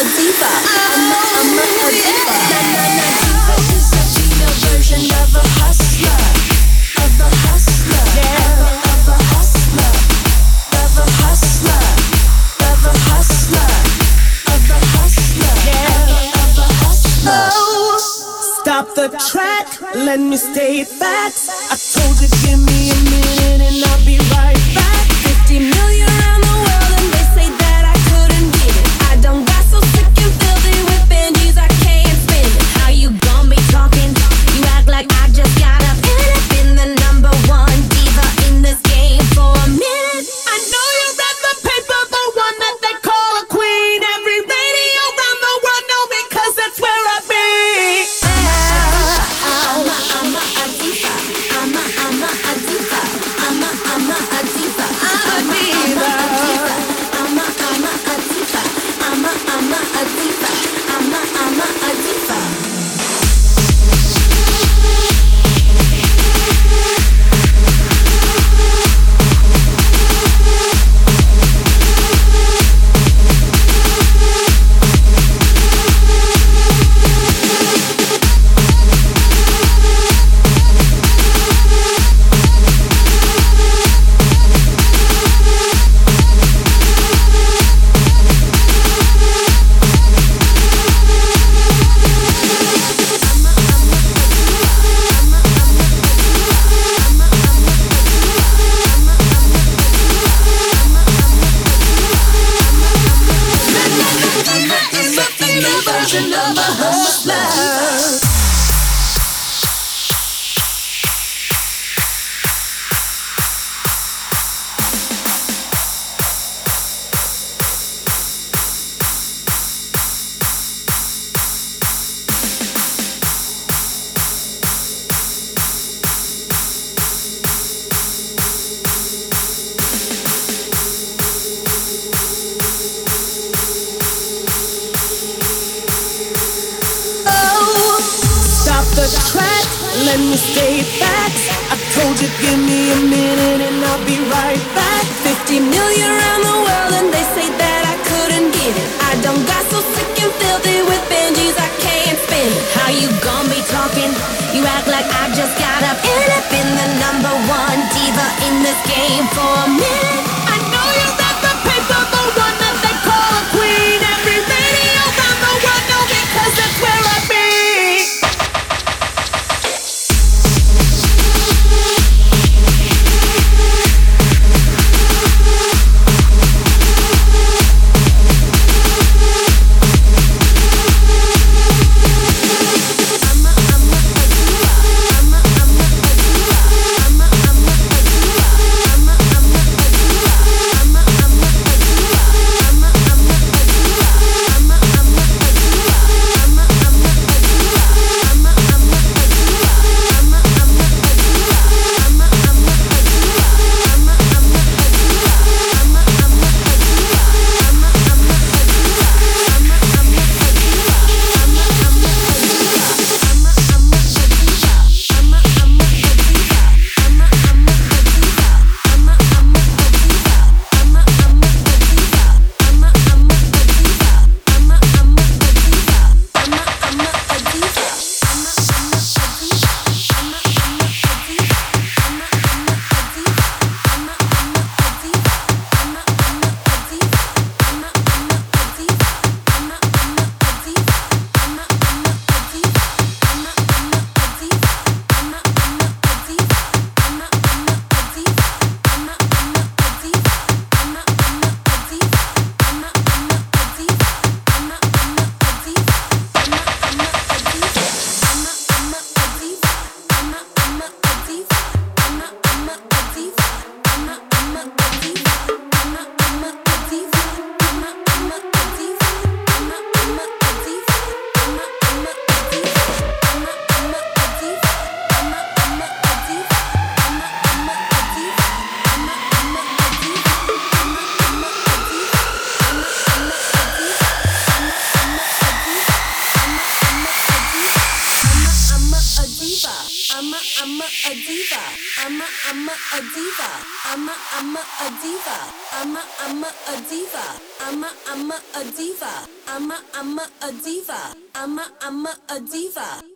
a, diva. I'm a, I'm a, diva. Diva a female version of a hustler, of a hustler, of a hustler, of a hustler, of a hustler, of a hustler, of a hustler. Stop the track, let me state facts. The track, let me state facts. I told you, give me a minute and I'll be right back. 50 million around the world and they say that I couldn't get it. I don't got so sick and filthy with Benjis, I can't spend it. How you gonna be talking? You act like I just got up and I've been the number one diva in this game for a minute. I'm a, I'm a, a diva. I'm a, I'm a, a diva. I'm a, I'm a, a diva. I'm a, I'm a, a diva. I'm a, I'm a, a diva. I'm a, I'm a, a diva.